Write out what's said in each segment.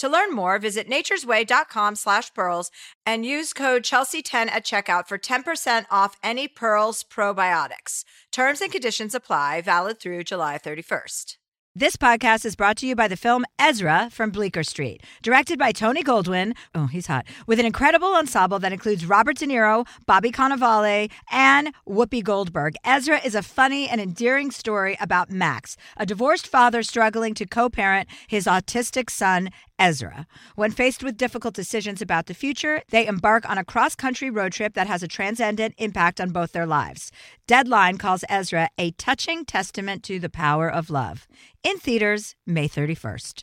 To learn more, visit naturesway.com slash pearls and use code Chelsea10 at checkout for 10% off any Pearls probiotics. Terms and conditions apply, valid through July 31st. This podcast is brought to you by the film Ezra from Bleecker Street, directed by Tony Goldwyn. Oh, he's hot. With an incredible ensemble that includes Robert De Niro, Bobby Cannavale, and Whoopi Goldberg. Ezra is a funny and endearing story about Max, a divorced father struggling to co parent his autistic son, Ezra. When faced with difficult decisions about the future, they embark on a cross country road trip that has a transcendent impact on both their lives. Deadline calls Ezra a touching testament to the power of love. In theaters, May 31st.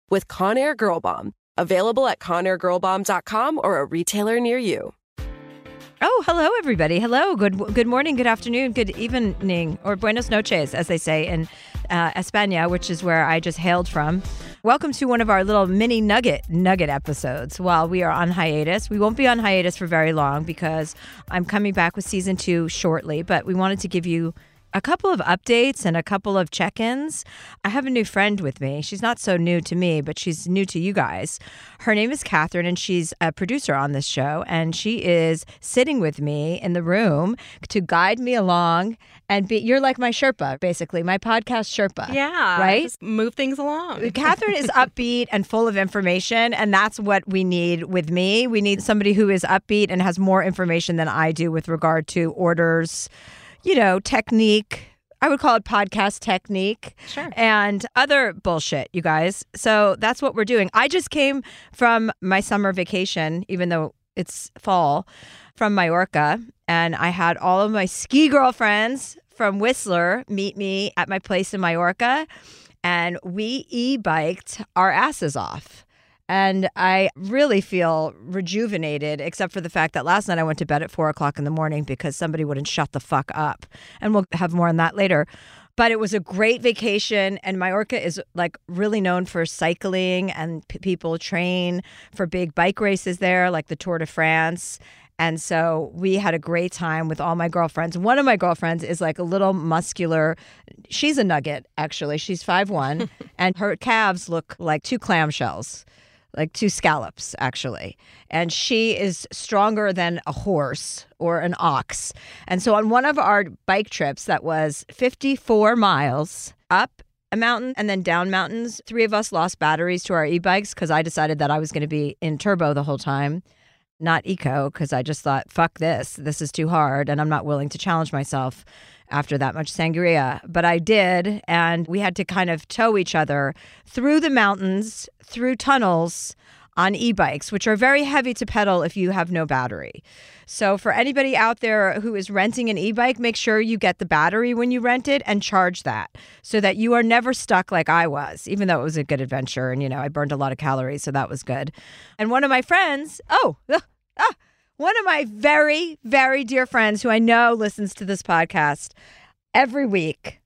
with Conair Girl Bomb. Available at ConairGirlBomb.com or a retailer near you. Oh, hello, everybody. Hello. Good good morning, good afternoon, good evening, or buenos noches, as they say in uh, España, which is where I just hailed from. Welcome to one of our little mini nugget nugget episodes while we are on hiatus. We won't be on hiatus for very long because I'm coming back with season two shortly, but we wanted to give you a couple of updates and a couple of check ins. I have a new friend with me. She's not so new to me, but she's new to you guys. Her name is Catherine, and she's a producer on this show. And she is sitting with me in the room to guide me along and be, you're like my Sherpa, basically, my podcast Sherpa. Yeah. Right? Move things along. Catherine is upbeat and full of information, and that's what we need with me. We need somebody who is upbeat and has more information than I do with regard to orders you know, technique. I would call it podcast technique. Sure. And other bullshit, you guys. So that's what we're doing. I just came from my summer vacation, even though it's fall, from Mallorca. And I had all of my ski girlfriends from Whistler meet me at my place in Mallorca. And we e biked our asses off. And I really feel rejuvenated, except for the fact that last night I went to bed at four o'clock in the morning because somebody wouldn't shut the fuck up. And we'll have more on that later. But it was a great vacation, and Mallorca is like really known for cycling, and p- people train for big bike races there, like the Tour de France. And so we had a great time with all my girlfriends. One of my girlfriends is like a little muscular. She's a nugget, actually. She's 5'1, and her calves look like two clamshells like two scallops actually. And she is stronger than a horse or an ox. And so on one of our bike trips that was 54 miles up a mountain and then down mountains three of us lost batteries to our e-bikes because i decided that i was going to be in turbo the whole time not eco because i just thought fuck this this is too hard and i'm not willing to challenge myself after that much sangria, but I did. And we had to kind of tow each other through the mountains, through tunnels, on e bikes, which are very heavy to pedal if you have no battery. So, for anybody out there who is renting an e bike, make sure you get the battery when you rent it and charge that so that you are never stuck like I was, even though it was a good adventure. And, you know, I burned a lot of calories, so that was good. And one of my friends, oh, ah, one of my very, very dear friends who I know listens to this podcast every week,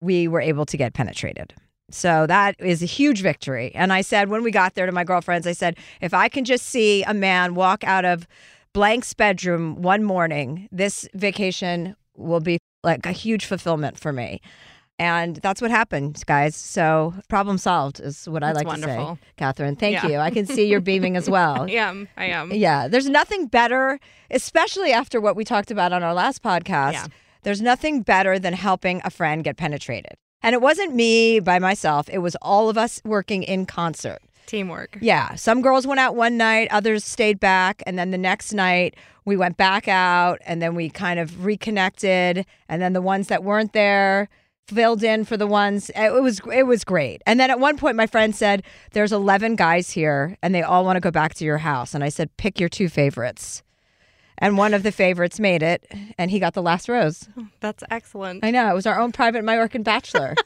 we were able to get penetrated. So that is a huge victory. And I said, when we got there to my girlfriends, I said, if I can just see a man walk out of Blank's bedroom one morning, this vacation will be like a huge fulfillment for me. And that's what happened, guys. So problem solved is what I like wonderful. to say. Catherine, thank Yeah. you. I can see you're beaming as well. I am. I am. Yeah, there's nothing better, especially after what we talked about on our last podcast. Yeah. There's nothing better than helping a friend get penetrated. And it wasn't me by myself, it was all of us working in concert. Teamwork. Yeah, some girls went out one night, others stayed back, and then the next night we went back out and then we kind of reconnected and then the ones that weren't there filled in for the ones it was it was great. And then at one point my friend said there's 11 guys here and they all want to go back to your house and I said pick your two favorites. And one of the favorites made it and he got the last rose. Oh, that's excellent. I know, it was our own private Mallorcan bachelor.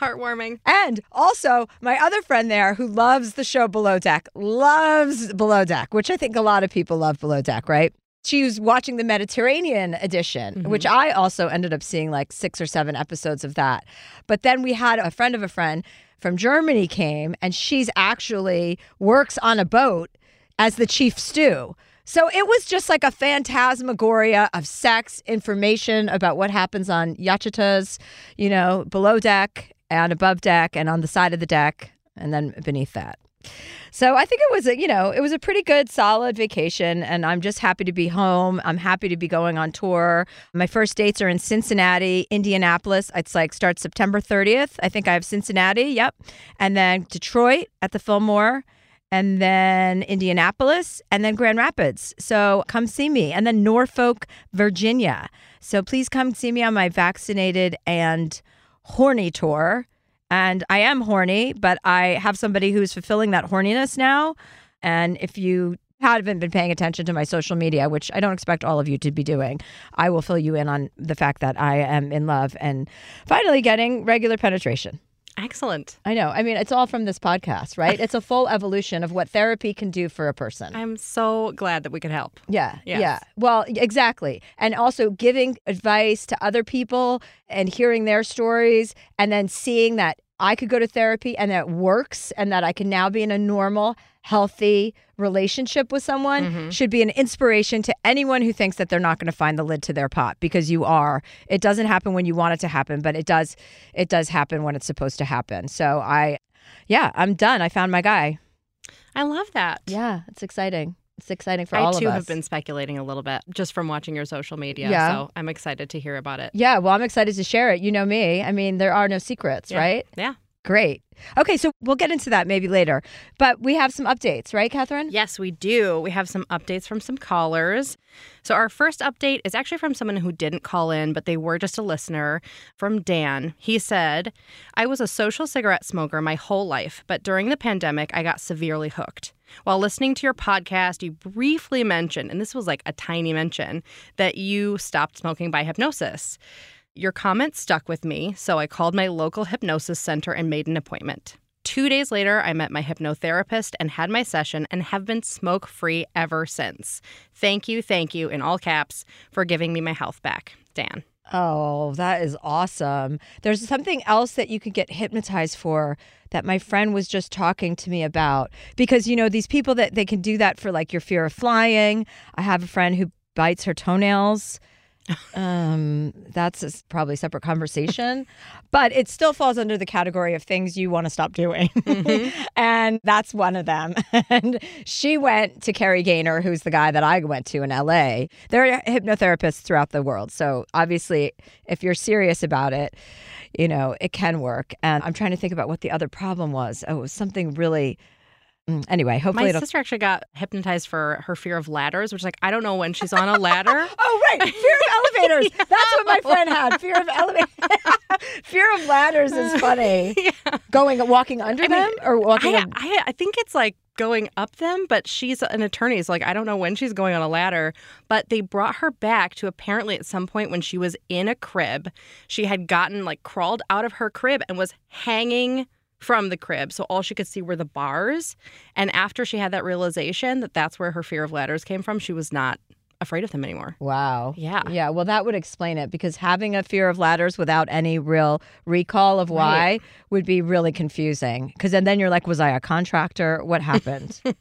Heartwarming. And also, my other friend there who loves the show Below Deck, loves Below Deck, which I think a lot of people love Below Deck, right? She was watching the Mediterranean edition, mm-hmm. which I also ended up seeing like six or seven episodes of that. But then we had a friend of a friend from Germany came, and she's actually works on a boat as the chief stew. So it was just like a phantasmagoria of sex, information about what happens on yachitas, you know, below deck and above deck and on the side of the deck and then beneath that. So I think it was a, you know, it was a pretty good solid vacation and I'm just happy to be home. I'm happy to be going on tour. My first dates are in Cincinnati, Indianapolis. It's like starts September 30th. I think I have Cincinnati, yep. And then Detroit at the Fillmore and then Indianapolis, and then Grand Rapids. So come see me. And then Norfolk, Virginia. So please come see me on my vaccinated and horny tour. And I am horny, but I have somebody who's fulfilling that horniness now. And if you haven't been paying attention to my social media, which I don't expect all of you to be doing, I will fill you in on the fact that I am in love and finally getting regular penetration. Excellent. I know. I mean, it's all from this podcast, right? it's a full evolution of what therapy can do for a person. I'm so glad that we could help. yeah, Yes. yeah. Well, exactly. And also giving advice to other people and hearing their stories and then seeing that I could go to therapy and that works and that I can now be in a normal, healthy relationship with someone mm-hmm. should be an inspiration to anyone who thinks that they're not going to find the lid to their pot because you are. It doesn't happen when you want it to happen, but it does it does happen when it's supposed to happen. So I yeah, I'm done. I found my guy. I love that. Yeah, it's exciting. It's exciting for I all of us. I too have been speculating a little bit just from watching your social media. Yeah. So I'm excited to hear about it. Yeah, well, I'm excited to share it. You know me. I mean, there are no secrets, Yeah. right? Yeah. Great. Okay, so we'll get into that maybe later. But we have some updates, right, Catherine? Yes, we do. We have some updates from some callers. So, our first update is actually from someone who didn't call in, but they were just a listener from Dan. He said, I was a social cigarette smoker my whole life, but during the pandemic, I got severely hooked. While listening to your podcast, you briefly mentioned, and this was like a tiny mention, that you stopped smoking by hypnosis. Your comment stuck with me, so I called my local hypnosis center and made an appointment. Two days later, I met my hypnotherapist and had my session and have been smoke free ever since. Thank you, thank you, in all caps, for giving me my health back. Dan. Oh, that is awesome. There's something else that you could get hypnotized for that my friend was just talking to me about because you know these people that they can do that for like your fear of flying. I have a friend who bites her toenails. Um, that's a probably a separate conversation, but it still falls under the category of things you want to stop doing. and that's one of them. And she went to Kerry Gaynor, who's the guy that I went to in LA. There are hypnotherapists throughout the world. So obviously, if you're serious about it, you know, it can work. And I'm trying to think about what the other problem was. Oh, it was something really. Mm, Anyway, hopefully My it'll. sister actually got hypnotized for her fear of ladders, which is like, I don't know when she's on a ladder. Oh right, fear of elevators. That's what my friend had. Fear of elevators. fear of ladders is funny. Yeah. Going walking under them or walking. I, I, I think it's like going up them, but she's an attorney. So, like, I don't know when she's going on a ladder, but they brought her back to apparently at some point when she was in a crib, she had gotten like crawled out of her crib and was hanging from the crib. So all she could see were the bars. And after she had that realization that that's where her fear of ladders came from, she was not afraid of them anymore. Wow. Yeah. Yeah. Well, that would explain it because having a fear of ladders without any real recall of why Right. would be really confusing. Because then, then you're like, was I a contractor? What happened?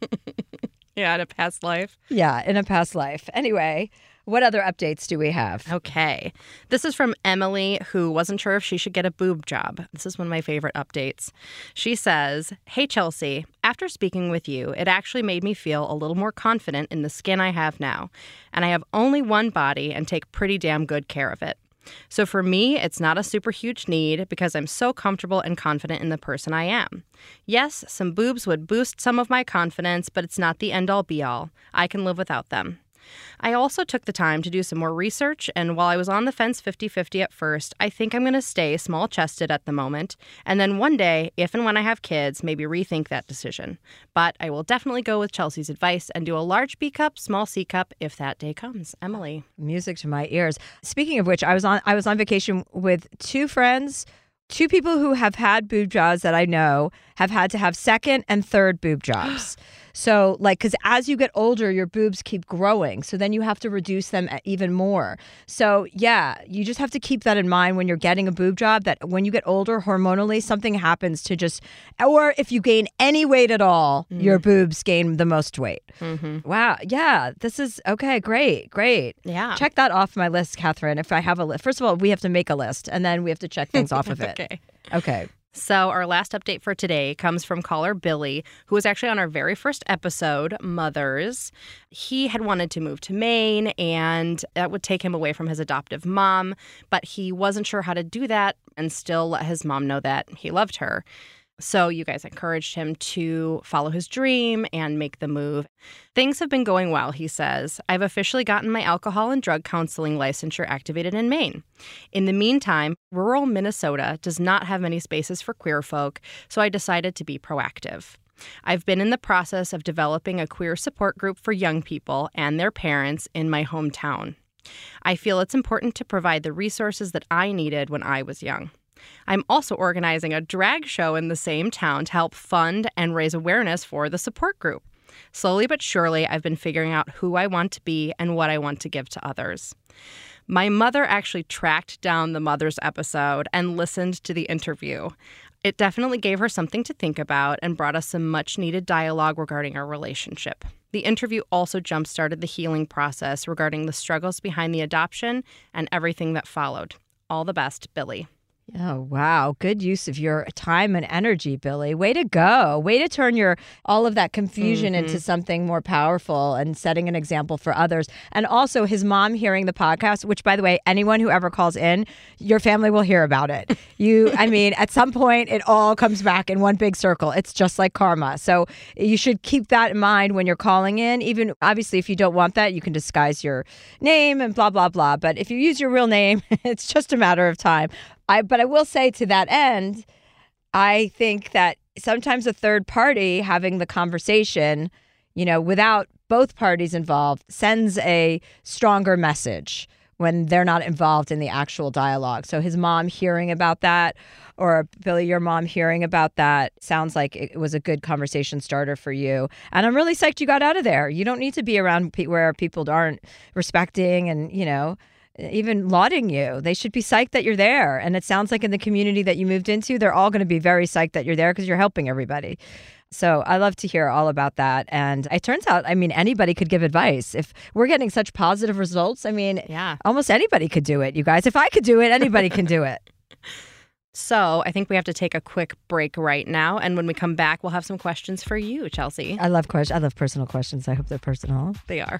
Yeah, in a past life. yeah, in a past life. Anyway, what other updates do we have? Okay. This is from Emily, who wasn't sure if she should get a boob job. This is one of my favorite updates. She says, Hey, Chelsea, after speaking with you, it actually made me feel a little more confident in the skin I have now. And I have only one body and take pretty damn good care of it. So for me, it's not a super huge need because I'm so comfortable and confident in the person I am. Yes, some boobs would boost some of my confidence, but it's not the end all be all. I can live without them. I also took the time to do some more research, and while I was on the fence 50 50 at first, I think I'm going to stay small chested at the moment, and then one day, if and when I have kids, maybe rethink that decision. But I will definitely go with Chelsea's advice and do a large B cup, small C cup if that day comes. Emily. Music to my ears. Speaking of which, I was on I was on vacation with two friends. Two people who have had boob jobs that I know have had to have second and third boob jobs. So, like, because as you get older, your boobs keep growing. So then you have to reduce them e, even more. So, yeah, you just have to keep that in mind when you're getting a boob job that when you get older, hormonally, something happens to just, or if you gain any weight at all, your mm-hmm. boobs gain the most weight. Mm-hmm. Wow. Yeah. This is okay. Great. Great. Yeah. Check that off my list, Catherine. If I have a list, first of all, we have to make a list and then we have to check things off of it. Okay. Okay. So, our last update for today comes from caller Billy, who was actually on our very first episode, Mothers. He had wanted to move to Maine, and that would take him away from his adoptive mom, but he wasn't sure how to do that and still let his mom know that he loved her. So, you guys encouraged him to follow his dream and make the move. Things have been going well, he says. I've officially gotten my alcohol and drug counseling licensure activated in Maine. In the meantime, rural Minnesota does not have many spaces for queer folk, so I decided to be proactive. I've been in the process of developing a queer support group for young people and their parents in my hometown. I feel it's important to provide the resources that I needed when I was young. I'm also organizing a drag show in the same town to help fund and raise awareness for the support group. Slowly but surely, I've been figuring out who I want to be and what I want to give to others. My mother actually tracked down the Mother's episode and listened to the interview. It definitely gave her something to think about and brought us some much needed dialogue regarding our relationship. The interview also jump started the healing process regarding the struggles behind the adoption and everything that followed. All the best, Billy. Oh, wow. Good use of your time and energy, Billy. Way to go. Way to turn your all of that confusion into mm-hmm. something more powerful and setting an example for others. And also his mom hearing the podcast, which by the way, anyone who ever calls in, your family will hear about it. You I mean, at some point it all comes back in one big circle. It's just like karma. So you should keep that in mind when you're calling in. Even obviously if you don't want that, you can disguise your name and blah blah blah. But if you use your real name, it's just a matter of time. I but I will say to that end, I think that sometimes a third party having the conversation, you know, without both parties involved, sends a stronger message when they're not involved in the actual dialogue. So his mom hearing about that, or Billy, your mom hearing about that, sounds like it was a good conversation starter for you. And I'm really psyched you got out of there. You don't need to be around where people aren't respecting and, you know, even lauding you. They should be psyched that you're there. And it sounds like in the community that you moved into, they're all going to be very psyched that you're there because you're helping everybody. So I love to hear all about that. And it turns out, I mean, anybody could give advice. If we're getting such positive results, I mean, Yeah. almost anybody could do it, you guys. If I could do it, anybody can do it. So I think we have to take a quick break right now. And when we come back, we'll have some questions for you, Chelsea. I love questions. I love personal questions. I hope they're personal. They are.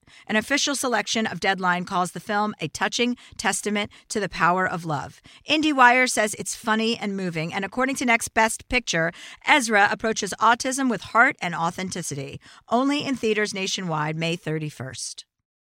An official selection of Deadline calls the film a touching testament to the power of love. IndieWire says it's funny and moving, and according to Next Best Picture, Ezra approaches autism with heart and authenticity. Only in theaters nationwide May 31st.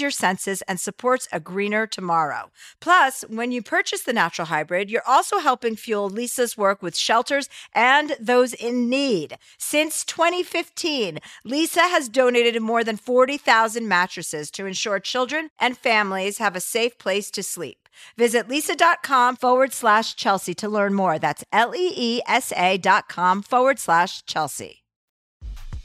your senses, and supports a greener tomorrow. Plus, when you purchase the Natural Hybrid, you're also helping fuel Leesa's work with shelters and those in need. Since 2015, Leesa has donated more than 40,000 mattresses to ensure children and families have a safe place to sleep. Visit leesa.com forward slash Chelsea to learn more. That's L E E S A dot com forward slash Chelsea.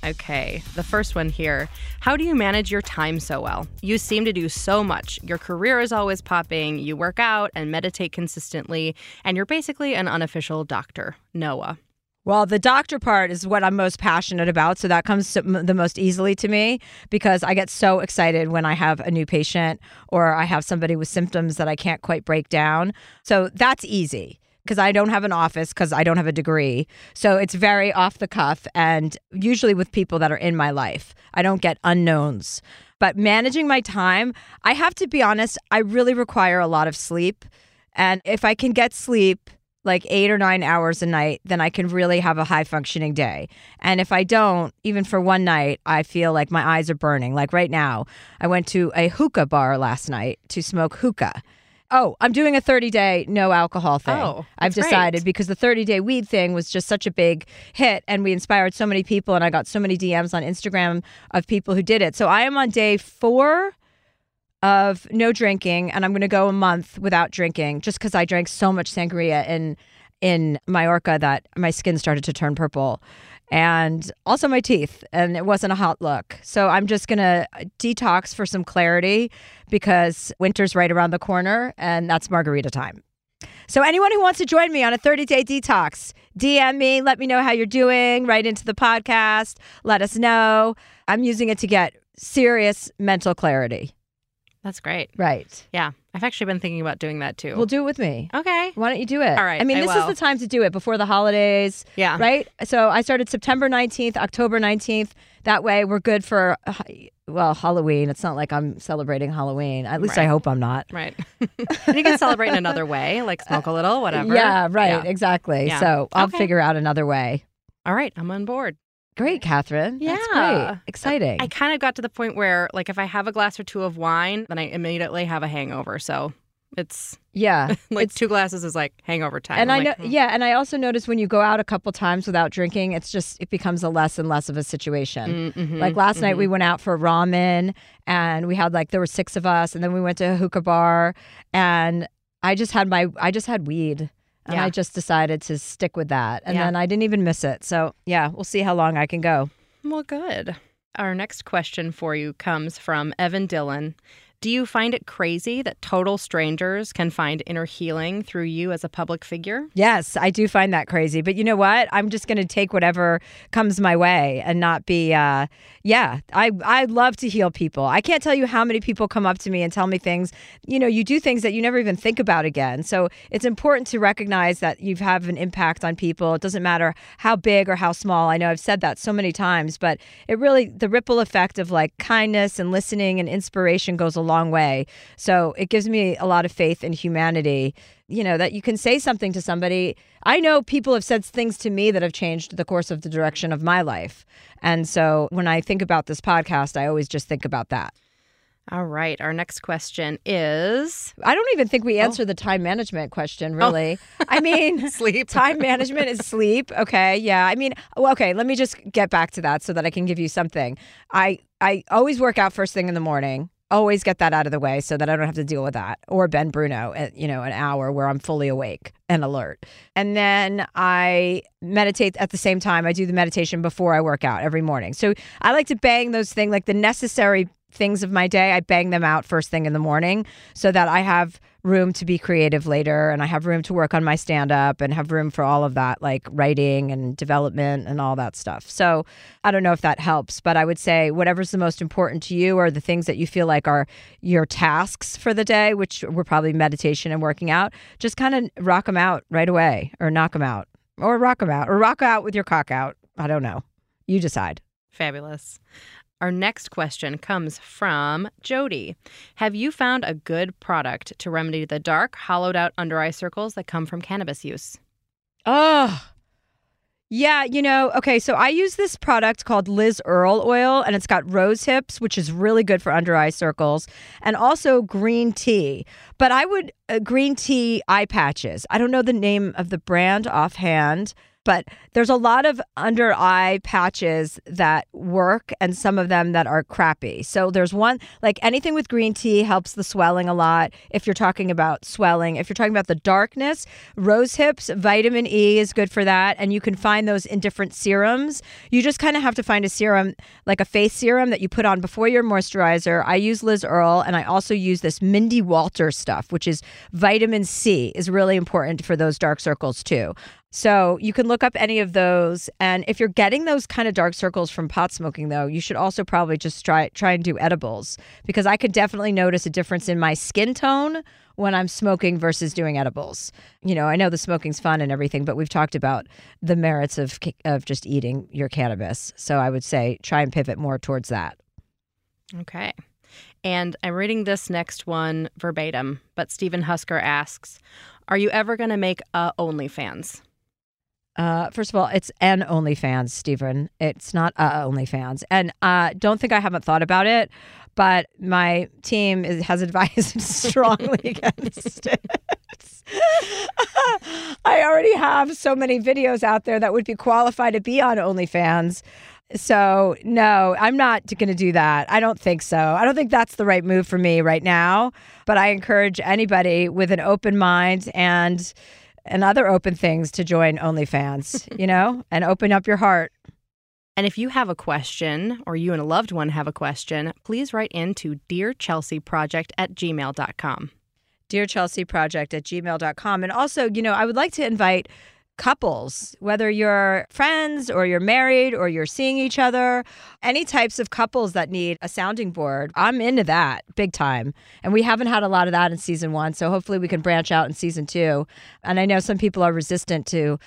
Okay, the first one here. How do you manage your time so well? You seem to do so much. Your career is always popping, you work out and meditate consistently, and you're basically an unofficial doctor. Noah. Well, the doctor part is what I'm most passionate about. So that comes the most easily to me because I get so excited when I have a new patient or I have somebody with symptoms that I can't quite break down. So that's easy because I don't have an office because I don't have a degree. So it's very off the cuff and usually with people that are in my life. I don't get unknowns. But managing my time, I have to be honest, I really require a lot of sleep. And if I can get sleep, like eight or nine hours a night, then I can really have a high functioning day. And if I don't, even for one night, I feel like my eyes are burning. Like right now, I went to a hookah bar last night to smoke hookah. Oh, I'm doing a 30 day no alcohol thing. Oh, I've decided great. because the 30 day weed thing was just such a big hit and we inspired so many people and I got so many DMs on Instagram of people who did it. So I am on day four of no drinking and I'm going to go a month without drinking just because I drank so much sangria in in Majorca that my skin started to turn purple and also my teeth and it wasn't a hot look. So I'm just going to detox for some clarity because winter's right around the corner and that's margarita time. So anyone who wants to join me on a 30-day detox, DM me, let me know how you're doing, right into the podcast, let us know. I'm using it to get serious mental clarity. That's great. Right. Yeah. I've actually been thinking about doing that too. Well, do it with me. okay. Why don't you do it? All right, I mean, I this will. is the time to do it before the holidays, Yeah. right? So I started September 19th, October 19th. That way we're good for, uh, well, Halloween. It's not like I'm celebrating Halloween. At least I hope I'm not. Right. you can celebrate in another way, like smoke a little, whatever. Yeah, right. Yeah. Exactly. Yeah. So I'll Okay. figure out another way. All right. I'm on board. Great, Catherine. That's Yeah. great. Exciting. I kind of got to the point where, like, if I have a glass or two of wine, then I immediately have a hangover. So it's yeah. like It's- two glasses is like hangover time. and I'm I know, like, hmm. yeah, and I also notice when you go out a couple times without drinking, it's just it becomes a less and less of a situation. mm, mhm, Like last night, mhm. we went out for ramen, and we had like there were six of us, and then we went to a hookah bar, and I just had my I just had weed, and Yeah. I just decided to stick with that, and Yeah. then I didn't even miss it. So yeah, we'll see how long I can go. Well, good. Our next question for you comes from Evan Dillon. Do you find it crazy that total strangers can find inner healing through you as a public figure? Yes, I do find that crazy. But you know what? I'm just going to take whatever comes my way and not be uh yeah, I I love to heal people. I can't tell you how many people come up to me and tell me things, you know, you do things that you never even think about again. So, it's important to recognize that you have an impact on people. It doesn't matter how big or how small. I know I've said that so many times, but it really the ripple effect of like kindness and listening and inspiration goes a long way. So, it gives me a lot of faith in humanity you know that you can say something to somebody. I know people have said things to me that have changed the course of the direction of my life. And so when i think about this podcast i always just think about that. All right. Our next question is i don't even think we oh. answered the time management question oh. really. I mean sleep. time management is sleep. Okay. Yeah. I mean okay. Let me just get back to that so that i can give you something. I i always work out first thing in the morning always get that out of the way so that i don't have to deal with that or ben bruno at you know an hour where i'm fully awake and alert. And then i meditate at the same time. I do the meditation before i work out every morning. So i like to bang those things like the necessary things of my day i bang them out first thing in the morning so that i have room to be creative later and I have room to work on my stand up and have room for all of that like writing and development and all that stuff. So, I don't know if that helps, but I would say whatever's the most important to you or the things that you feel like are your tasks for the day, which were probably meditation and working out, just kind of rock them out right away or knock them out or rock them out or rock out with your cock out. I don't know. You decide. Fabulous. Our next question comes from Jody. Have you found a good product to remedy the dark, hollowed out under eye circles that come from cannabis use? Oh, yeah. You know, okay. So I use this product called Liz Earle oil, and it's got rose hips, which is really good for under eye circles, and also green tea. But I would, uh, green tea eye patches. I don't know the name of the brand offhand. But there's a lot of under eye patches that work and some of them that are crappy. So there's one, like anything with green tea helps the swelling a lot. If you're talking about swelling, if you're talking about the darkness, rose hips, vitamin E is good for that. And you can find those in different serums. You just kind of have to find a serum, like a face serum that you put on before your moisturizer. I use Liz Earle and I also use this Mindy Walter stuff, which is vitamin C, is really important for those dark circles too. So you can look up any of those. And if you're getting those kind of dark circles from pot smoking, though, you should also probably just try try and do edibles because I could definitely notice a difference in my skin tone when I'm smoking versus doing edibles. You know, I know the smoking's fun and everything, but we've talked about the merits of of just eating your cannabis. So I would say try and pivot more towards that. Okay. And I'm reading this next one verbatim, but Stephen Husker asks Are you ever going to make a OnlyFans? Uh, first of all, it's an OnlyFans, Stephen. It's not a OnlyFans, and uh, don't think I haven't thought about it, but my team is, has advised strongly against it. I already have so many videos out there that would be qualified to be on OnlyFans. So, no, I'm not going to do that. I don't think so. I don't think that's the right move for me right now. But I encourage anybody with an open mind and and other open things to join OnlyFans, you know, and open up your heart. And if you have a question or you and a loved one have a question, please write in to Dear Chelsea Project at gmail.com. Dear Chelsea Project at gmail.com. And also, you know, I would like to invite couples, whether you're friends or you're married or you're seeing each other, any types of couples that need a sounding board. I'm into that big time. And we haven't had a lot of that in season one. So hopefully we can branch out in season two. And I know some people are resistant to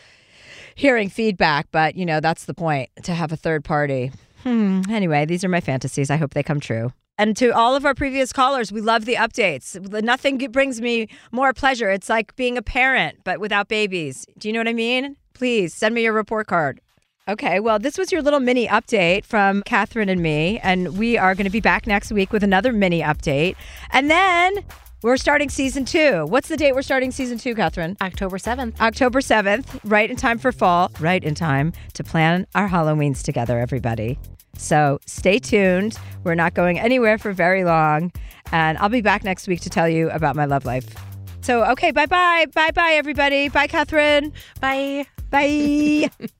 hearing feedback, but you know, that's the point to have a third party. Hmm. Anyway, these are my fantasies. I hope they come true. And to all of our previous callers, we love the updates. Nothing brings me more pleasure. It's like being a parent, but without babies. Do you know what I mean? Please send me your report card. Okay, well, this was your little mini update from Catherine and me, and we are going to be back next week with another mini update. And then we're starting season two. What's the date we're starting season two, Catherine? October 7th. October 7th, right in time for fall, right in time to plan our Halloweens together, everybody. So stay tuned. We're not going anywhere for very long. And I'll be back next week to tell you about my love life. So, okay, bye bye. Bye bye, everybody. Bye, Catherine. Bye. Bye.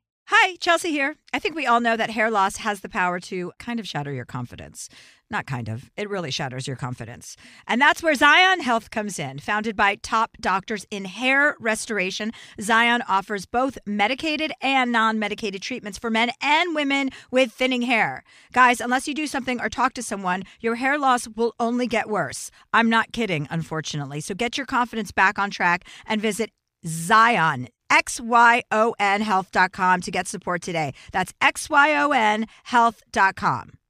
Hi, Chelsea here. I think we all know that hair loss has the power to kind of shatter your confidence. Not kind of, it really shatters your confidence. And that's where Xyon Health comes in. Founded by top doctors in hair restoration, Xyon offers both medicated and non medicated treatments for men and women with thinning hair. Guys, unless you do something or talk to someone, your hair loss will only get worse. I'm not kidding, unfortunately. So get your confidence back on track and visit Xyon, X-Y-O-N health.com to get support today. That's X-Y-O-N health.com.